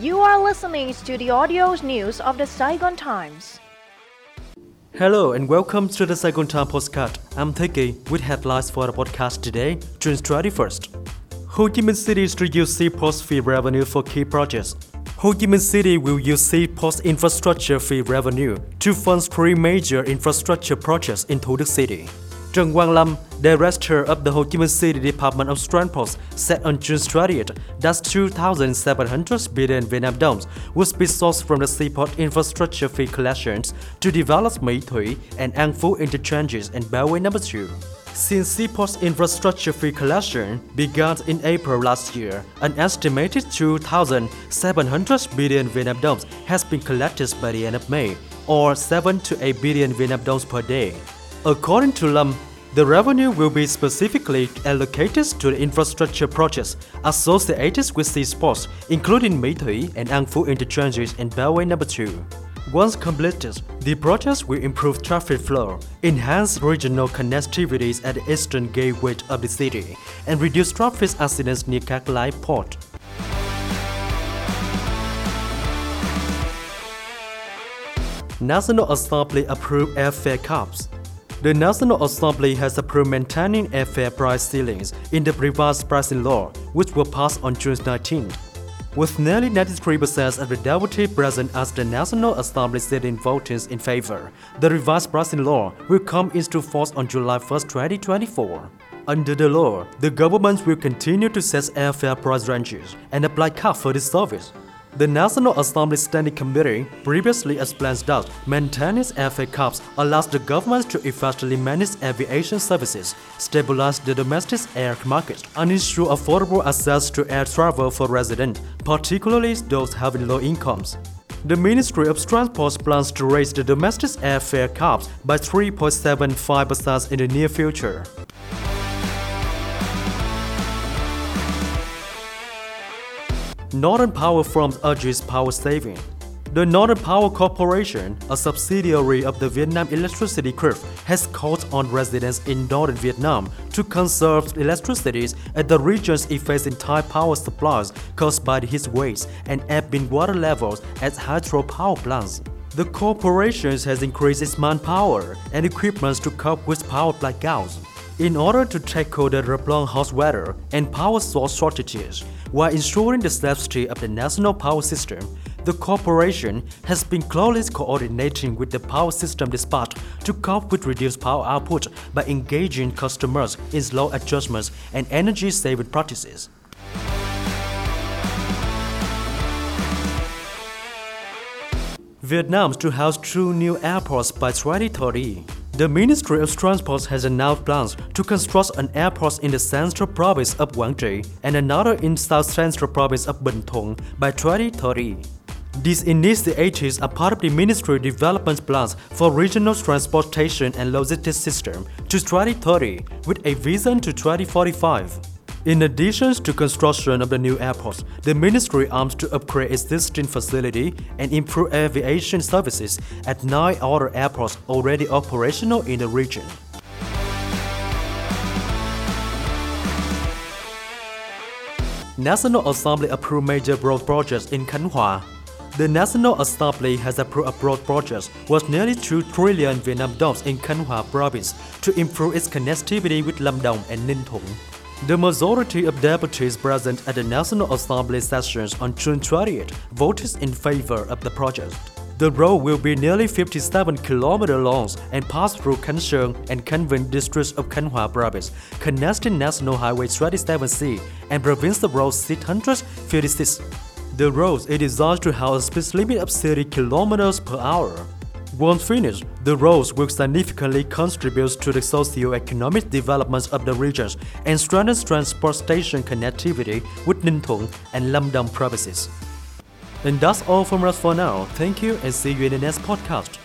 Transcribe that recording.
You are listening to the audio news of the Saigon Times. Hello and welcome to the Saigon Times postcard. I'm Theke with headlines for the podcast today, June 21st. Ho Chi Minh City to use seaports fee revenue for key projects. Ho Chi Minh City will use seaports infrastructure fee revenue to fund three major infrastructure projects in Đức City. Trần Quang Lam, Director of the Ho Chi Minh City Department of Transport, said on June 30th that 2,700 billion Vietnam dollars would be sourced from the seaport infrastructure fee collections to develop Mỹ Thủy and An Phú interchanges and Beltway Number 2. Since seaport's infrastructure fee collection began in April last year, an estimated 2,700 billion Vietnam dollars has been collected by the end of May, or 7 to 8 billion Vietnam dollars per day. According to Lam, the revenue will be specifically allocated to the infrastructure projects associated with these ports, including Thủy and An Phú interchanges and Beltway Number 2. Once completed, the projects will improve traffic flow, enhance regional connectivities at the eastern gateway of the city, and reduce traffic accidents near Lái port. National Assembly approved airfare caps. The National Assembly has approved maintaining airfare price ceilings in the revised pricing law, which will passed on June 19. With nearly 93% of the deputy present as the National Assembly sitting voting in favor, the revised pricing law will come into force on July 1, 2024. Under the law, the government will continue to set airfare price ranges and apply cap for this service. The National Assembly Standing Committee previously explained that maintaining airfare caps allows the government to effectively manage aviation services, stabilize the domestic air market, and ensure affordable access to air travel for residents, particularly those having low incomes. The Ministry of Transport plans to raise the domestic airfare caps by 3.75% in the near future. Northern Power Firm urges power saving. The Northern Power Corporation, a subsidiary of the Vietnam Electricity Group, has called on residents in northern Vietnam to conserve electricity as the region is facing tight power supplies caused by the heat waves and ebbing water levels at hydropower plants. The corporation has increased its manpower and equipment to cope with power blackouts. In order to tackle the prolonged hot weather and power source shortages, while ensuring the safety of the national power system, the corporation has been closely coordinating with the power system dispatch to cope with reduced power output by engaging customers in slow adjustments and energy-saving practices. Vietnam to house two new airports by 2030. The Ministry of Transport has announced plans to construct an airport in the central province of Trị and another in south central province of Thuận by 2030. These initiatives are part of the Ministry Development plans for regional transportation and logistics system to 2030 with a vision to 2045. In addition to construction of the new airport, the ministry aims to upgrade existing facility and improve aviation services at nine other airports already operational in the region. National Assembly approved major road projects in Khánh Hòa. The National Assembly has approved a road project worth nearly 2 trillion Vietnam dollars in Khánh Hòa province to improve its connectivity with Lâm Đồng and Ninh Thuận. The majority of deputies present at the National Assembly sessions on June 20th voted in favor of the project. The road will be nearly 57 km long and pass through Sơn and Vĩnh districts of Khánh Hòa province, connecting National Highway 27C and Provincial Road 656. The road is designed to have a speed limit of 30 km per hour. Once finished, the roads will significantly contribute to the socio-economic development of the regions and strengthen transportation connectivity with Ninh Thuận and Lâm Đồng provinces. And that's all from us for now. Thank you and see you in the next podcast.